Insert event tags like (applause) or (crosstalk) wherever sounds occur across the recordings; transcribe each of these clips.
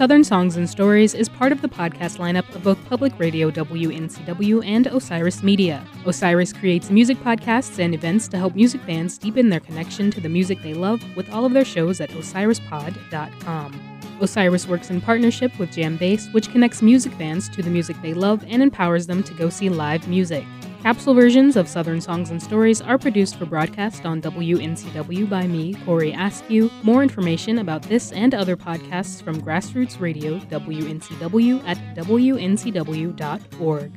Southern Songs and Stories is part of the podcast lineup of both Public Radio WNCW and Osiris Media. Osiris creates music podcasts and events to help music fans deepen their connection to the music they love with all of their shows at osirispod.com. Osiris works in partnership with JamBase, which connects music fans to the music they love and empowers them to go see live music. Capsule versions of Southern Songs and Stories are produced for broadcast on WNCW by me, Corey Askew. More information about this and other podcasts from Grassroots Radio, WNCW, at WNCW.org.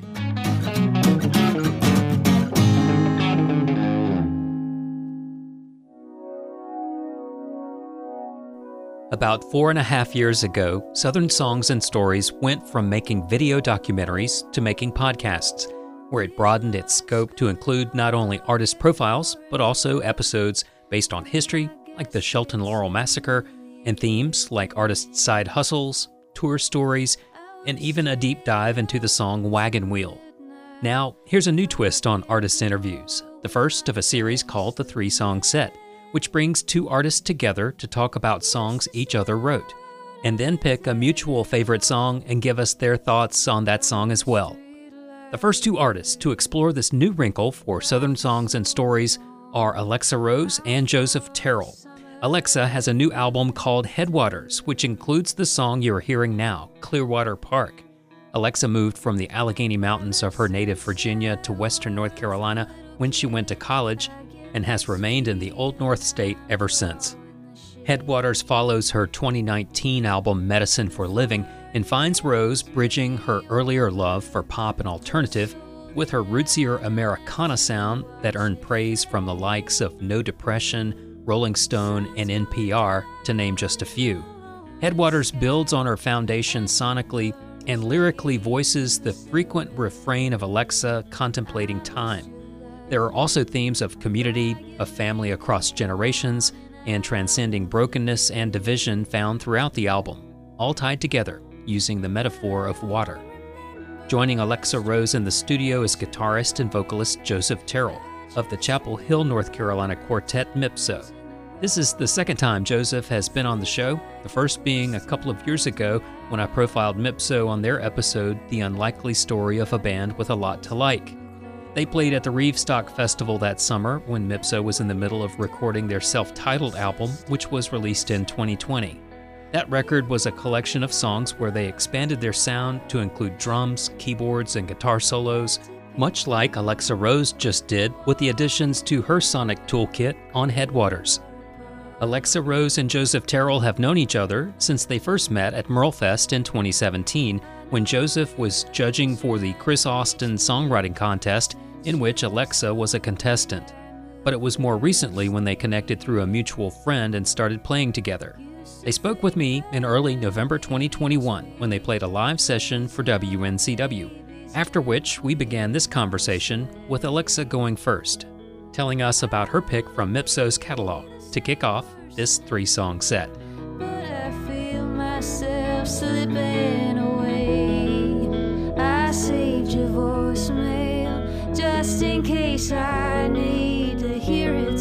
About four and a half years ago, Southern Songs and Stories went from making video documentaries to making podcasts where it broadened its scope to include not only artist profiles, but also episodes based on history, like the Shelton Laurel Massacre, and themes like artist side hustles, tour stories, and even a deep dive into the song Wagon Wheel. Now, here's a new twist on artist interviews, the first of a series called The Three Song Set, which brings two artists together to talk about songs each other wrote, and then pick a mutual favorite song and give us their thoughts on that song as well. The first two artists to explore this new wrinkle for Southern songs and stories are Alexa Rose and Joseph Terrell. Alexa has a new album called Headwaters, which includes the song you're hearing now, Clearwater Park. Alexa moved from the Allegheny Mountains of her native Virginia to western North Carolina when she went to college and has remained in the Old North State ever since. Headwaters follows her 2019 album Medicine for Living and finds Rose bridging her earlier love for pop and alternative with her rootsier Americana sound that earned praise from the likes of No Depression, Rolling Stone, and NPR, to name just a few. Headwaters builds on her foundation sonically and lyrically voices the frequent refrain of Alexa contemplating time. There are also themes of community, of family across generations, and transcending brokenness and division found throughout the album, all tied together using the metaphor of water. Joining Alexa Rose in the studio is guitarist and vocalist Joseph Terrell of the Chapel Hill, North Carolina quartet Mipso. This is the second time Joseph has been on the show, the first being a couple of years ago when I profiled Mipso on their episode, The Unlikely Story of a Band with a Lot to Like. They played at the Reevstock Festival that summer when Mipso was in the middle of recording their self titled album, which was released in 2020. That record was a collection of songs where they expanded their sound to include drums, keyboards, and guitar solos, much like Alexa Rose just did with the additions to her sonic toolkit on Headwaters. Alexa Rose and Joseph Terrell have known each other since they first met at Merlefest in 2017 when Joseph was judging for the Chris Austin Songwriting Contest, in which Alexa was a contestant. But it was more recently when they connected through a mutual friend and started playing together. They spoke with me in early November 2021 when they played a live session for WNCW, after which we began this conversation with Alexa going first, telling us about her pick from Mipso's catalog to kick off this three song set. just in case I need to hear it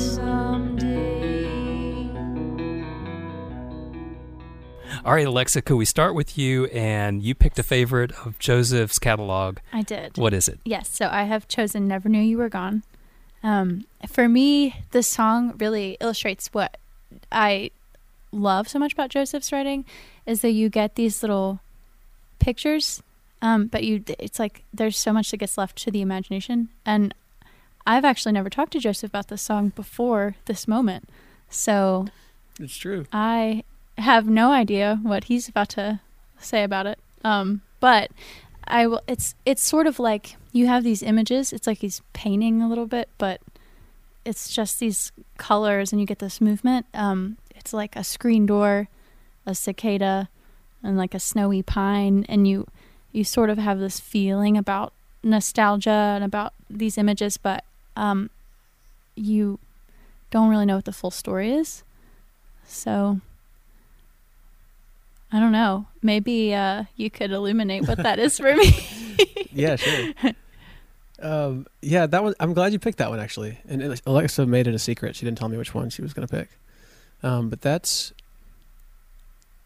All right, Alexa, could we start with you? And you picked a favorite of Joseph's catalog. I did. What is it? Yes. So I have chosen Never Knew You Were Gone. Um, for me, this song really illustrates what I love so much about Joseph's writing is that you get these little pictures, um, but you it's like there's so much that gets left to the imagination. And I've actually never talked to Joseph about this song before this moment. So it's true. I have no idea what he's about to say about it. Um, but I will. It's it's sort of like you have these images. It's like he's painting a little bit, but it's just these colors, and you get this movement. Um, it's like a screen door, a cicada, and like a snowy pine, and you you sort of have this feeling about nostalgia and about these images, but um, you don't really know what the full story is. So I don't know. Maybe uh, you could illuminate what that is for me. (laughs) yeah, sure. Um, yeah, that one. I'm glad you picked that one actually. And Alexa made it a secret. She didn't tell me which one she was going to pick. Um, but that's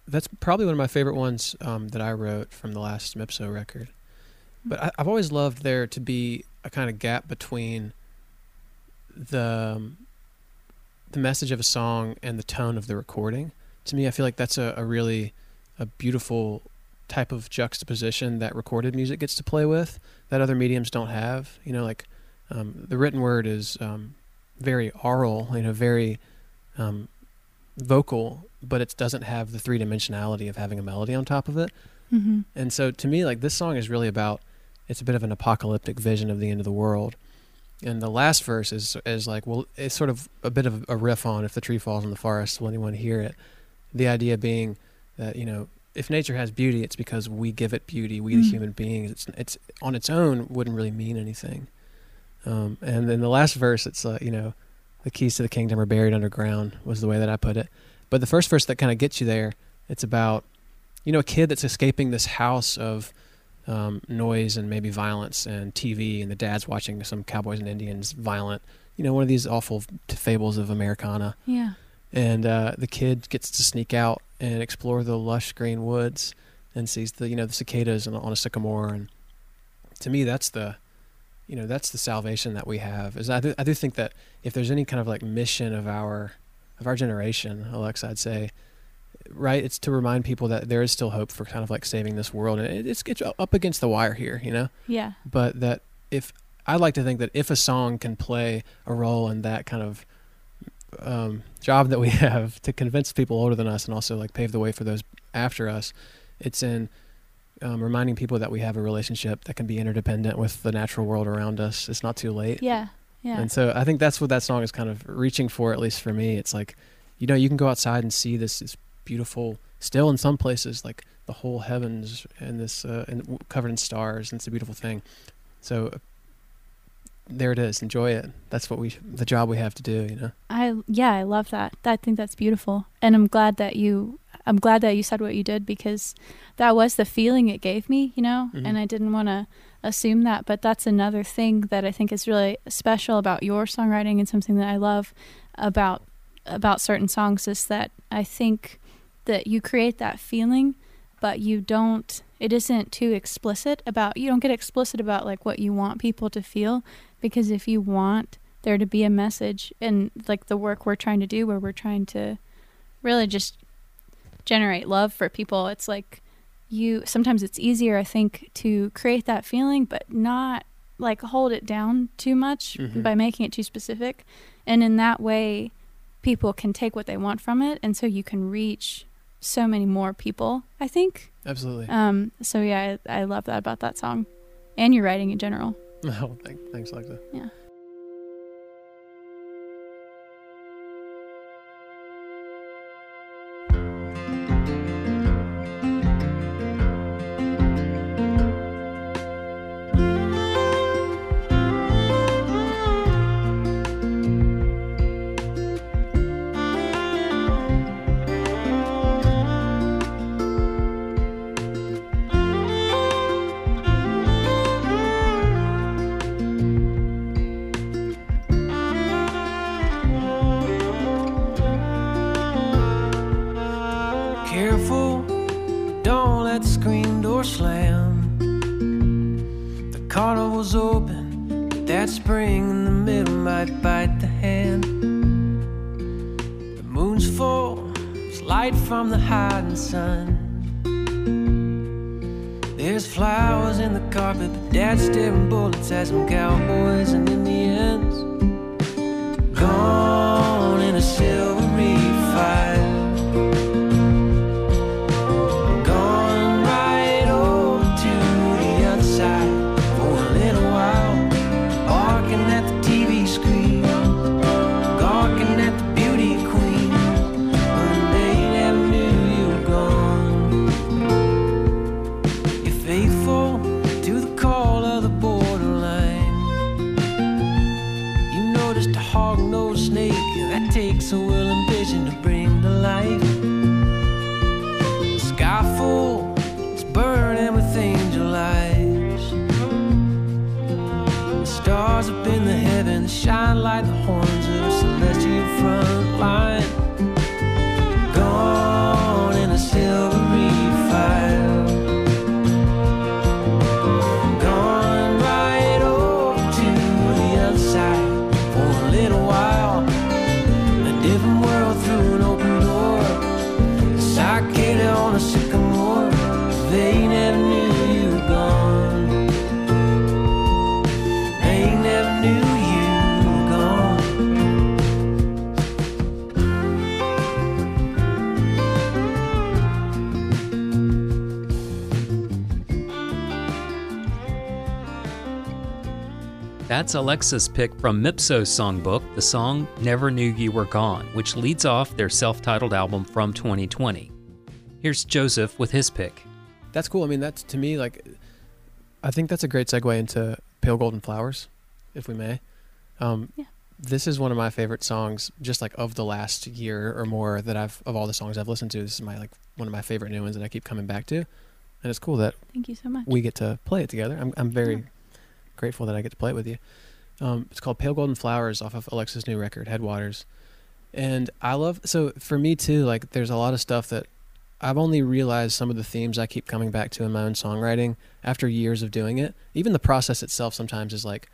that's probably one of my favorite ones um, that I wrote from the last Mipso record. But I, I've always loved there to be a kind of gap between the um, the message of a song and the tone of the recording. To me, I feel like that's a, a really a beautiful type of juxtaposition that recorded music gets to play with that other mediums don't have. You know, like um, the written word is um, very aural, you know, very um, vocal, but it doesn't have the three dimensionality of having a melody on top of it. Mm-hmm. And so to me, like this song is really about it's a bit of an apocalyptic vision of the end of the world. And the last verse is is like well, it's sort of a bit of a riff on if the tree falls in the forest, will anyone hear it? The idea being that you know if nature has beauty, it's because we give it beauty. We, the Mm. human beings, it's it's on its own wouldn't really mean anything. Um, and then the last verse, it's uh, you know, the keys to the kingdom are buried underground was the way that I put it. But the first verse that kind of gets you there, it's about you know a kid that's escaping this house of um, noise and maybe violence and TV, and the dad's watching some cowboys and Indians violent. You know, one of these awful t- fables of Americana Yeah. And uh, the kid gets to sneak out and explore the lush green woods and sees the you know the cicadas on, on a sycamore. And to me that's the you know that's the salvation that we have is I do, I do think that if there's any kind of like mission of our of our generation Alexa I'd say right it's to remind people that there is still hope for kind of like saving this world. And it, it's, it's up against the wire here you know? Yeah. but that if I'd like to think that if a song can play a role in that kind of um, job that we (laughs) have to convince people older than us and also like pave the way for those after us, it's in um, reminding people that we have a relationship that can be interdependent with the natural world around us. It's not too late. Yeah. Yeah. And so I think that's what that song is kind of reaching for, at least for me. It's like, you know, you can go outside and see this, this beautiful, still in some places, like the whole heavens and this, uh, and covered in stars. And it's a beautiful thing. So there it is. Enjoy it. That's what we, the job we have to do, you know? I yeah, I love that. I think that's beautiful, and I'm glad that you. I'm glad that you said what you did because that was the feeling it gave me, you know, Mhm. and I didn't want to assume that. But that's another thing that I think is really special about your songwriting and something that I love about about certain songs is that I think that you create that feeling, but you don't. It isn't too explicit about. You don't get explicit about like what you want people to feel because if you want there to be a message and like the work we're trying to do where we're trying to really just generate love for people it's like you sometimes it's easier i think to create that feeling but not like hold it down too much Mhm. by making it too specific and in that way people can take what they want from it and so you can reach so many more people i think Absolutely. um so yeah i, I love that about that song and your writing in general (laughs) oh, thank, thanks, Alexa. yeah That's Alexa's pick from Mipso's songbook, the song Never Knew You Were Gone, which leads off their self titled album from 2020. Here's Joseph with his pick. That's cool. I mean, that's to me like, I think that's a great segue into Pale Golden Flowers, if we may. Um, Yeah. This is one of my favorite songs, just like of the last year or more that I've of all the songs I've listened to. This is my like one of my favorite new ones that I keep coming back to, and it's cool that Thank you so much. we get to play it together. I'm I'm very Yeah. Grateful that I get to play it with you. Um, it's called Pale Golden Flowers off of Alexa's new record, Headwaters. And I love so for me too, like there's a lot of stuff that I've only realized some of the themes I keep coming back to in my own songwriting after years of doing it. Even the process itself sometimes is like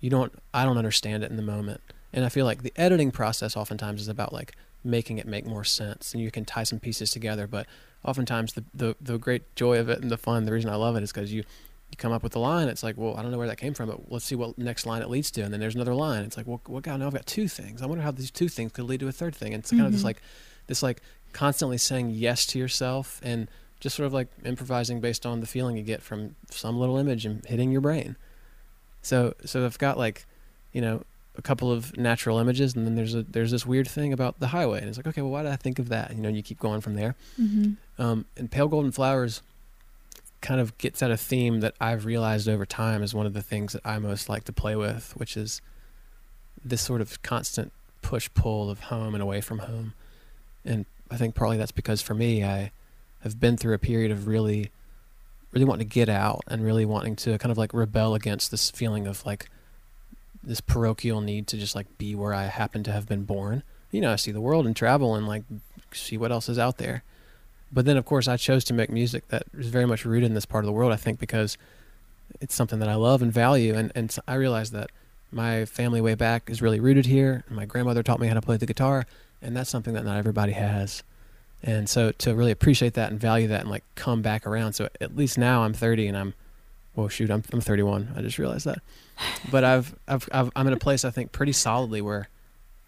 you don't I don't understand it in the moment. And I feel like the editing process oftentimes is about like making it make more sense and you can tie some pieces together, but oftentimes the the, the great joy of it and the fun, the reason I love it is because you you come up with a line. It's like, well, I don't know where that came from, but let's see what next line it leads to. And then there's another line. It's like, well, what God, now I've got two things. I wonder how these two things could lead to a third thing. And it's kind of this Mhm. like, this like constantly saying yes to yourself and just sort of like improvising based on the feeling you get from some little image and hitting your brain. So, so I've got like, you know, a couple of natural images, and then there's a there's this weird thing about the highway, and it's like, okay, well, why did I think of that? You know, you keep going from there. hmm Um, and Pale Golden Flowers kind of gets at a theme that I've realized over time is one of the things that I most like to play with, which is this sort of constant push pull of home and away from home. And I think partly that's because for me, I have been through a period of really, really wanting to get out and really wanting to kind of like rebel against this feeling of like this parochial need to just like be where I happen to have been born. You know, I see the world and travel and like see what else is out there. But then, of course, I chose to make music that is very much rooted in this part of the world. I think because it's something that I love and value, and and I realized that my family way back is really rooted here. My grandmother taught me how to play the guitar, and that's something that not everybody has. And so to really appreciate that and value that and like come back around. So at least now I'm 30 and I'm, well, shoot, I'm I'm 31. I just realized that. (laughs) But I've I've, I've I'm in a place I think pretty solidly where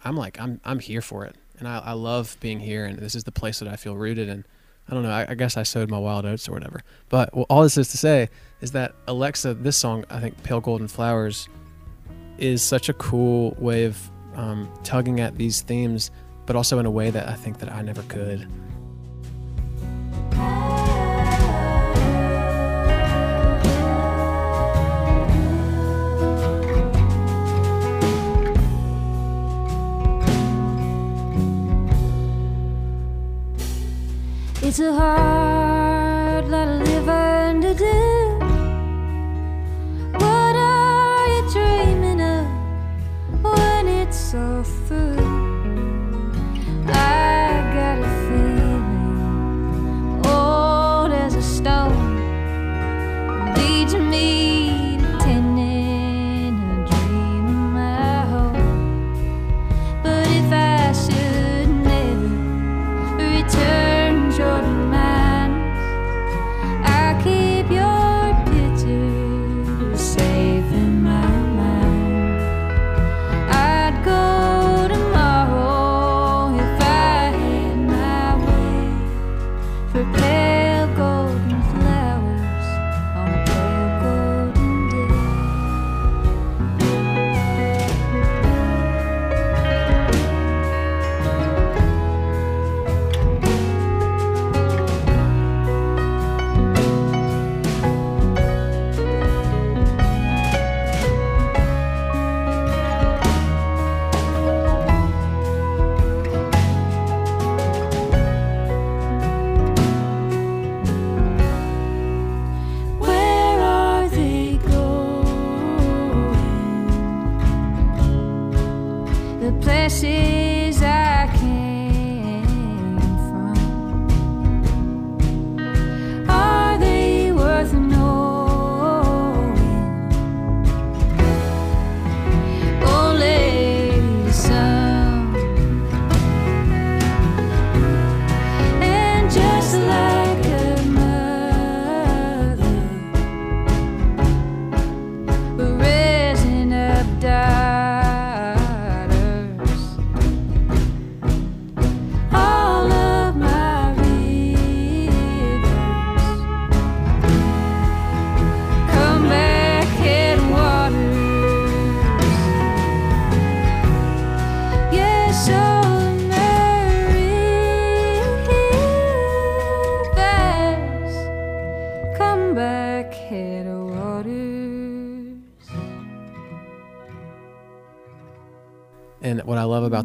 I'm like I'm I'm here for it, and I I love being here, and this is the place that I feel rooted in. I don't know. I, I guess I sowed my wild oats or whatever. But well, all this is to say is that Alexa, this song, I think "Pale Golden Flowers," is such a cool way of um, tugging at these themes, but also in a way that I think that I never could. A hard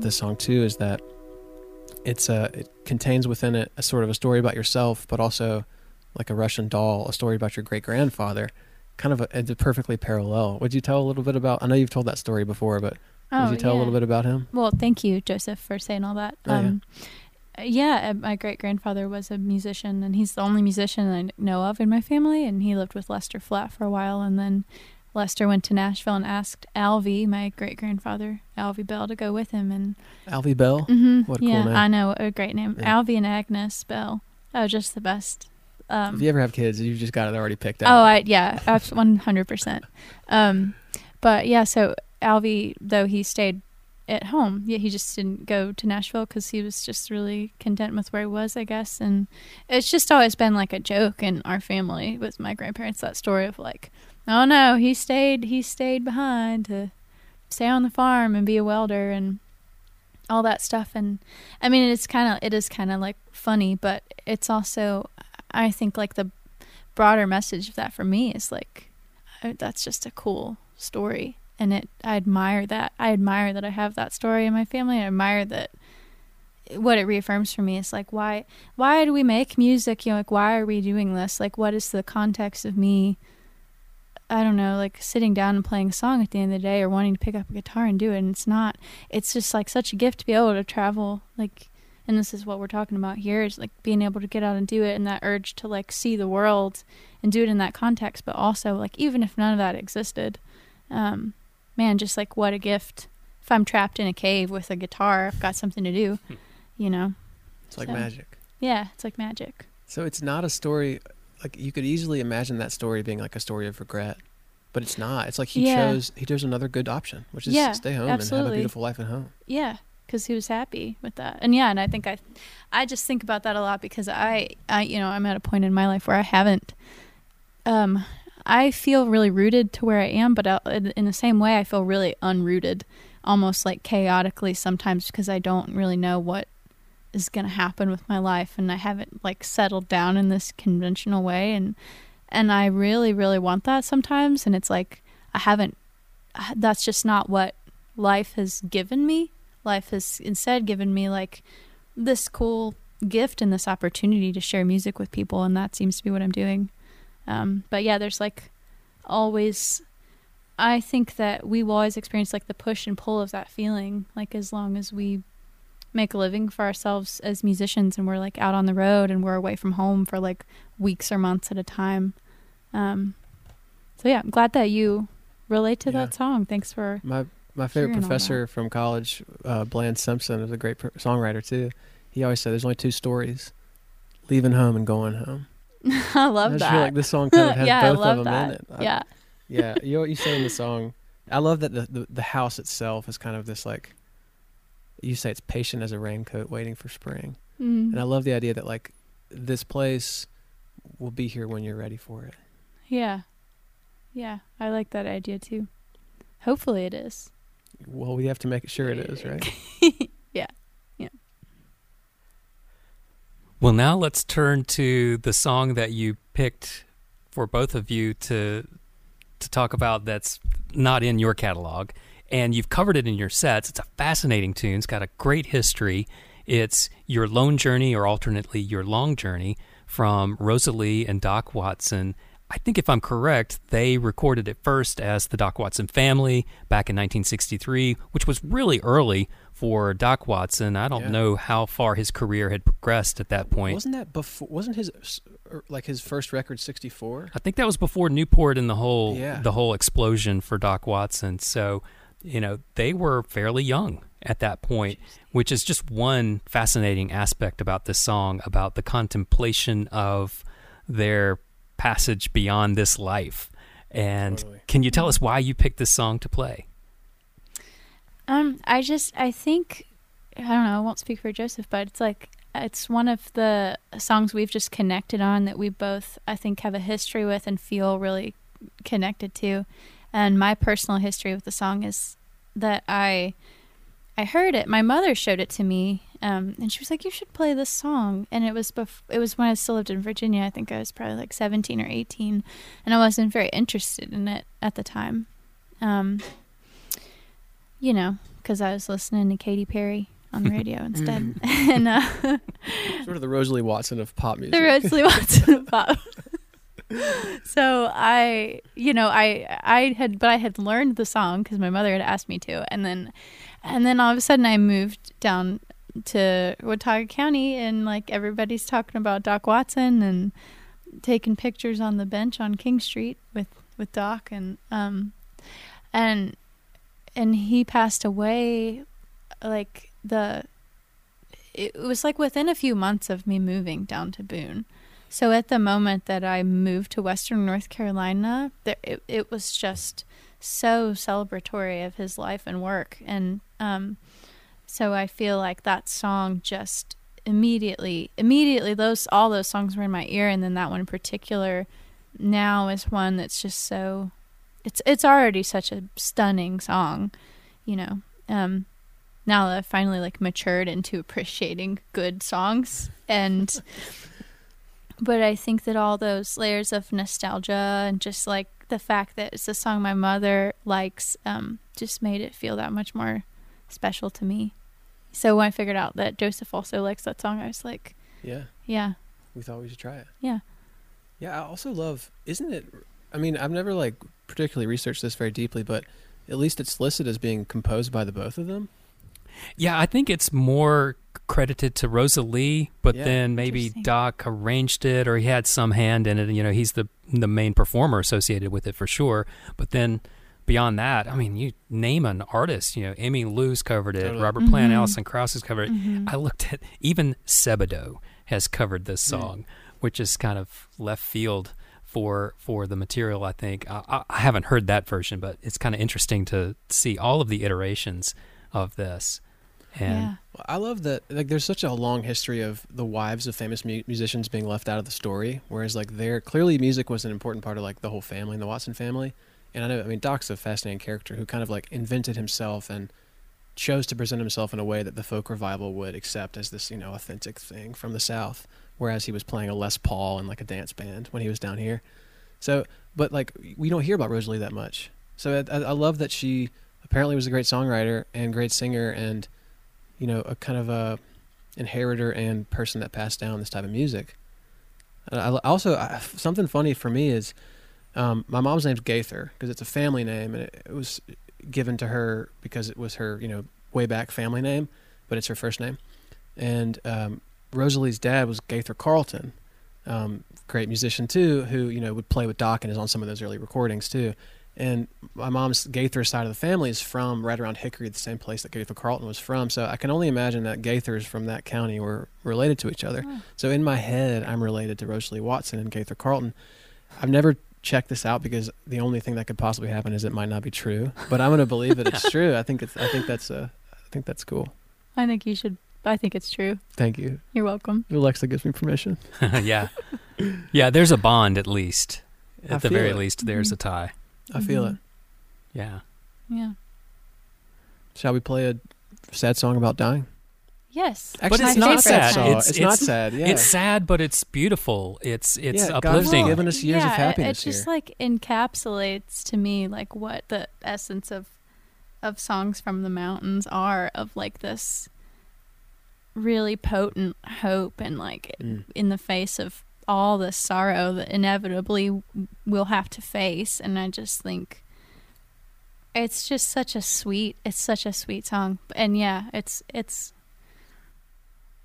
this song too is that it's a it contains within it a sort of a story about yourself, but also like a Russian doll, a story about your great grandfather. Kind of a, it's a perfectly parallel. Would you tell a little bit about? I know you've told that story before, but would you tell a Oh, little bit about him? Well, thank you, Joseph, for saying all that. Oh, yeah. um, yeah, uh, my great grandfather was a musician, and he's the only musician I know of in my family. And he lived with Lester Flatt for a while, and then Lester went to Nashville and asked Alvy, my great grandfather, Alvy Bell, to go with him. And Alvy Bell. hmm What a cool yeah, name. I know a great name, Yeah. Alvy and Agnes Bell. Oh, just the best. Um, if you ever have kids, you've just got it already picked out. Oh. I yeah, one hundred percent. Um, but yeah, so Alvy, though he stayed at home, yeah, he just didn't go to Nashville because he was just really content with where he was, I guess. And it's just always been like a joke in our family with my grandparents that story of like, oh no, he stayed, he stayed behind to stay on the farm and be a welder and all that stuff. And I mean, it's kind of it is kind of like funny, but it's also I think like the broader message of that for me is like that's just a cool story. And it I admire that. I admire that I have that story in my family. I admire that what it reaffirms for me is like why why do we make music? You know like why are we doing this? Like what is the context of me I don't know like sitting down and playing a song at the end of the day or wanting to pick up a guitar and do it and it's not it's just like such a gift to be able to travel like and this is what we're talking about here is like being able to get out and do it and that urge to like see the world and do it in that context but also like even if none of that existed um man just like what a gift. If i'm trapped in a cave with a guitar i've got something to do you know? It's like so- magic. yeah it's like magic. So it's not a story like you could easily imagine that story being like a story of regret, but it's not. It's like he Yeah. chose he chose another good option, which is Yeah, stay home and have a beautiful life at home. yeah because he was happy with that and yeah and i think i i just think about that a lot because i i you know i'm at a point in my life where i haven't um i feel really rooted to where i am but in the same way i feel really unrooted almost like chaotically sometimes because i don't really know what is going to happen with my life and i haven't like settled down in this conventional way and and i really really want that sometimes and it's like i haven't that's just not what life has given me. Life has instead given me like this cool gift and this opportunity to share music with people and that seems to be what i'm doing. Um, but yeah there's like always i think that we will always experience like the push and pull of that feeling like as long as we make a living for ourselves as musicians and we're like out on the road and we're away from home for like weeks or months at a time um, so yeah i'm glad that you relate to Yeah. that song thanks for My my favorite professor from college, uh, Bland Simpson, is a great pr- songwriter too. He always said there's only two stories: leaving home and going home. (laughs) i love I that feel like this song kind (laughs) of has yeah, both I love of them that. in it. I- yeah, yeah. You know what you say in the song. I love that the, the the house itself is kind of this like. You say it's patient as a raincoat, waiting for spring, Mm. and I love the idea that like this place will be here when you're ready for it. yeah, yeah. I like that idea too. Hopefully, it is. Well, we have to make sure it is, right? (laughs) Yeah. Yeah. Well, now let's turn to the song that you picked for both of you to to talk about that's not in your catalog. And you've covered it in your sets. It's a fascinating tune. It's got a great history. It's Your Lone Journey, or alternately Your Long Journey, from Rosalie and Doc Watson. I think if I'm correct, they recorded it first as the Doc Watson family back in 1963, which was really early for Doc Watson. I don't Yeah. know how far his career had progressed at that point. Wasn't that before? Wasn't his er, like his first record '64? I think that was before Newport and the whole Yeah. the whole explosion for Doc Watson. So, you know, they were fairly young at that point, which is just one fascinating aspect about this song about the contemplation of their passage beyond this life. And Totally. can you tell us why you picked this song to play? Um, I just I think I don't know. I won't speak for Joseph, but it's like it's one of the songs we've just connected on that we both I think have a history with and feel really connected to. And my personal history with the song is that I I heard it. My mother showed it to me, um, and she was like, "You should play this song." And it was bef- it was when I still lived in Virginia. I think I was probably like seventeen or eighteen, and I wasn't very interested in it at the time. Um, you know, because I was listening to Katy Perry on the radio (laughs) instead, (laughs) and uh, Sort of the Rosalie Watson of pop music. the Rosalie Watson of pop. (laughs) (laughs) so I, you know, I I had, but I had learned the song because my mother had asked me to, and then, and then all of a sudden I moved down to Watauga County, and like everybody's talking about Doc Watson and taking pictures on the bench on King Street with with Doc, and um, and and he passed away, like the. It was like within a few months of me moving down to Boone. So at the moment that I moved to Western North Carolina, there, it, it was just so celebratory of his life and work. And um, so I feel like that song just immediately, immediately, those all those songs were in my ear, and then that one in particular now is one that's just so. It's it's already such a stunning song, you know. Um, now that I've finally like matured into appreciating good songs and (laughs) but I think that all those layers of nostalgia and just like the fact that it's a song my mother likes um, just made it feel that much more special to me. So when I figured out that Joseph also likes that song, I was like, Yeah, yeah, we thought we should try it. Yeah. Yeah, I also love. Isn't it? I mean, I've never like particularly researched this very deeply, but at least it's listed as being composed by the both of them. Yeah, I think it's more credited to Rosalie, but Yeah. then maybe Doc arranged it or he had some hand in it. You know, he's the the main performer associated with it for sure. But then beyond that, I mean, you name an artist. You know, Emmylou's covered it. Totally. Robert Plant, Mhm. Alison Krauss has covered it. Mhm. I looked at even Sebadoh has covered this Hmm. song, which is kind of left field for for the material. I think I, I- I haven't heard that version, but it's kind of interesting to see all of the iterations of this. And yeah, Well, I love that. Like, there's such a long history of the wives of famous mu- musicians being left out of the story, whereas like there clearly music was an important part of like the whole family, and the Watson family. And I know, I mean, Doc's a fascinating character who kind of like invented himself and chose to present himself in a way that the folk revival would accept as this, you know, authentic thing from the South, whereas he was playing a Les Paul and like a dance band when he was down here. So, but like we don't hear about Rosalie that much. So I, I love that she apparently was a great songwriter and great singer and you know a kind of a inheritor and person that passed down this type of music. I, also I, something funny for me is um, my mom's name's Gaither because it's a family name and it, it was given to her because it was her you know way back family name, but it's her first name. And um, Rosalie's dad was Gaither Carlton, um, great musician too, who you know would play with Doc and is on some of those early recordings too. And my mom's Gaither side of the family is from right around Hickory, the same place that Gaither Carlton was from. So I can only imagine that Gaithers from that county were related to each other. Oh. So in my head, I'm related to Rosalie Watson and Gaither Carlton. I've never checked this out because the only thing that could possibly happen is it might not be true. But I'm going to believe that it's (laughs) true. I think it's. I think that's. Uh, I think that's cool. I think you should. I think it's true. Thank you. You're welcome. Alexa gives me permission. (laughs) yeah, yeah. There's a bond at least. I At the very it. least, there's Mhm. a tie. I feel Mhm. it. Yeah. Yeah. Shall we play a sad song about dying? Yes. But it's not favorite sad. song. It's- It's, not sad. Yeah. It's sad, but it's beautiful. It's it's Yeah, God's uplifting. given us years of yeah, happiness It just here. like encapsulates to me like what the essence of of songs from the mountains are of like this really potent hope and like Mm. in the face of all the sorrow that inevitably we'll have to face and I just think it's just such a sweet it's such a sweet song and yeah it's it's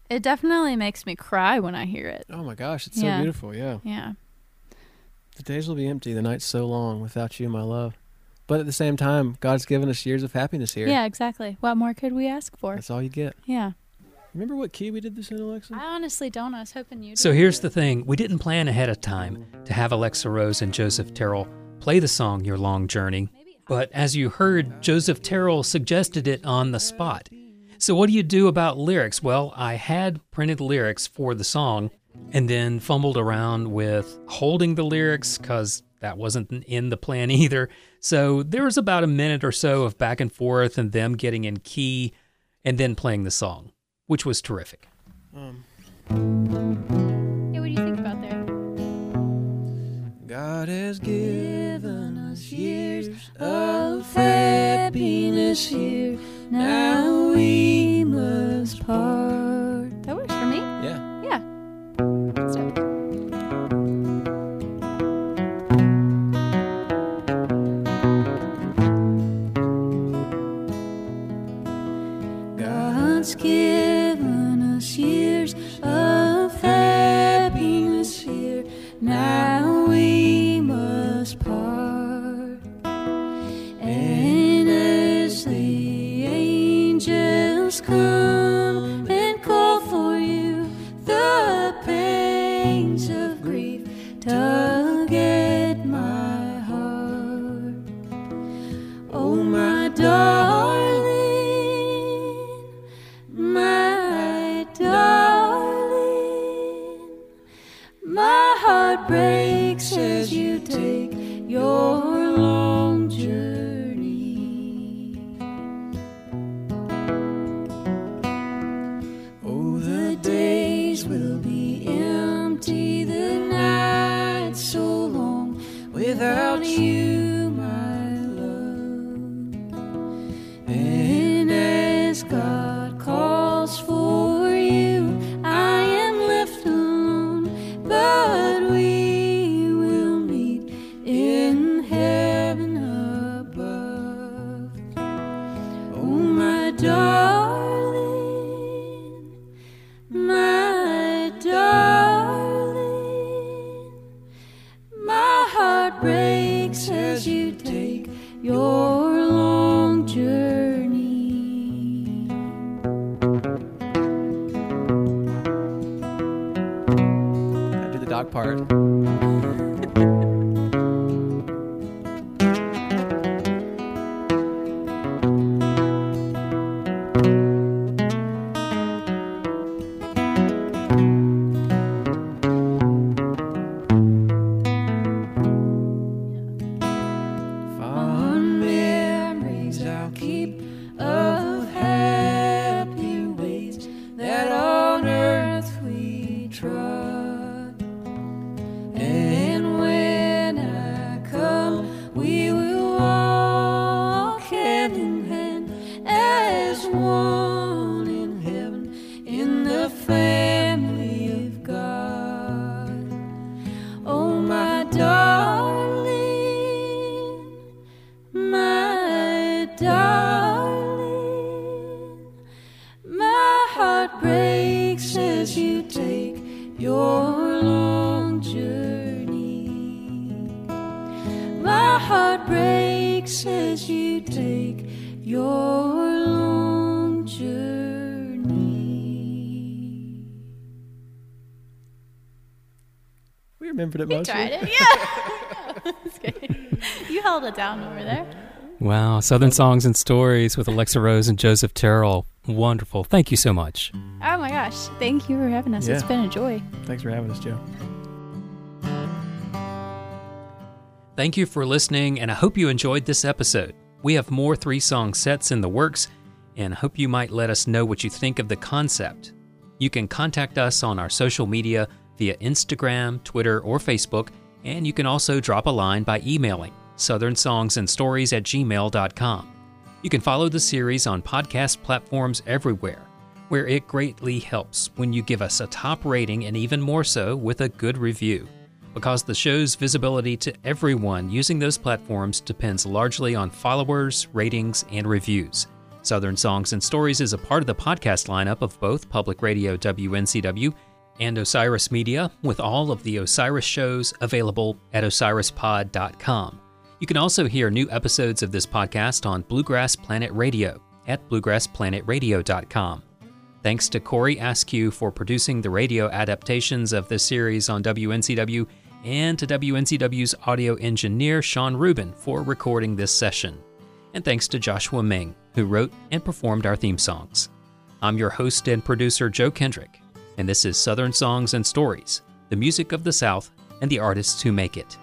it definitely makes me cry when I hear it Oh my gosh, it's Yeah. so beautiful. Yeah. yeah The days will be empty, the night's so long without you, my love. But at the same time, God's given us years of happiness here. Yeah, exactly. What more could we ask for? That's all you get. Yeah. Remember what key we did this in, Alexa? I honestly don't. I was hoping you. So here's the thing we didn't plan ahead of time to have Alexa Rose and Joseph Terrell play the song Your Long Journey, but as you heard, Joseph Terrell suggested it on the spot. So, what do you do about lyrics? Well, I had printed lyrics for the song and then fumbled around with holding the lyrics because that wasn't in the plan (laughs) either. So, there was about a minute or so of back and forth and them getting in key and then playing the song, which was terrific. Um. Yeah, what do you think about? God has given us years of happiness here. Now we must part. Will be empty, the night so long without you, your long journey. We remembered it You mostly. tried it, yeah. (laughs) That's. You held it down over there. Wow, Southern Songs and Stories with Alexa Rose and Joseph Terrell. Wonderful. Thank you so much. Oh my gosh! Thank you for having us. It's been a joy. Thanks for having us, Joe. Thank you for listening, and I hope you enjoyed this episode. We have more three song sets in the works, and hope you might let us know what you think of the concept. You can contact us on our social media via Instagram, Twitter, or Facebook, and you can also drop a line by emailing southernsongandstories at gmail.com. You can follow the series on podcast platforms everywhere, where it greatly helps when you give us a top rating and even more so with a good review because the show's visibility to everyone using those platforms depends largely on followers, ratings, and reviews. Southern Songs and Stories is a part of the podcast lineup of both Public Radio WNCW and Osiris Media, with all of the Osiris shows available at osirispod.com. You can also hear new episodes of this podcast on Bluegrass Planet Radio at bluegrassplanetradio.com. Thanks to Corey Askew for producing the radio adaptations of this series on WNCW, and to WNCW's audio engineer Sean Rubin for recording this session. And thanks to Joshua Ming, who wrote and performed our theme songs. I'm your host and producer, Joe Kendrick, and this is Southern Songs and Stories, the music of the South and the artists who make it.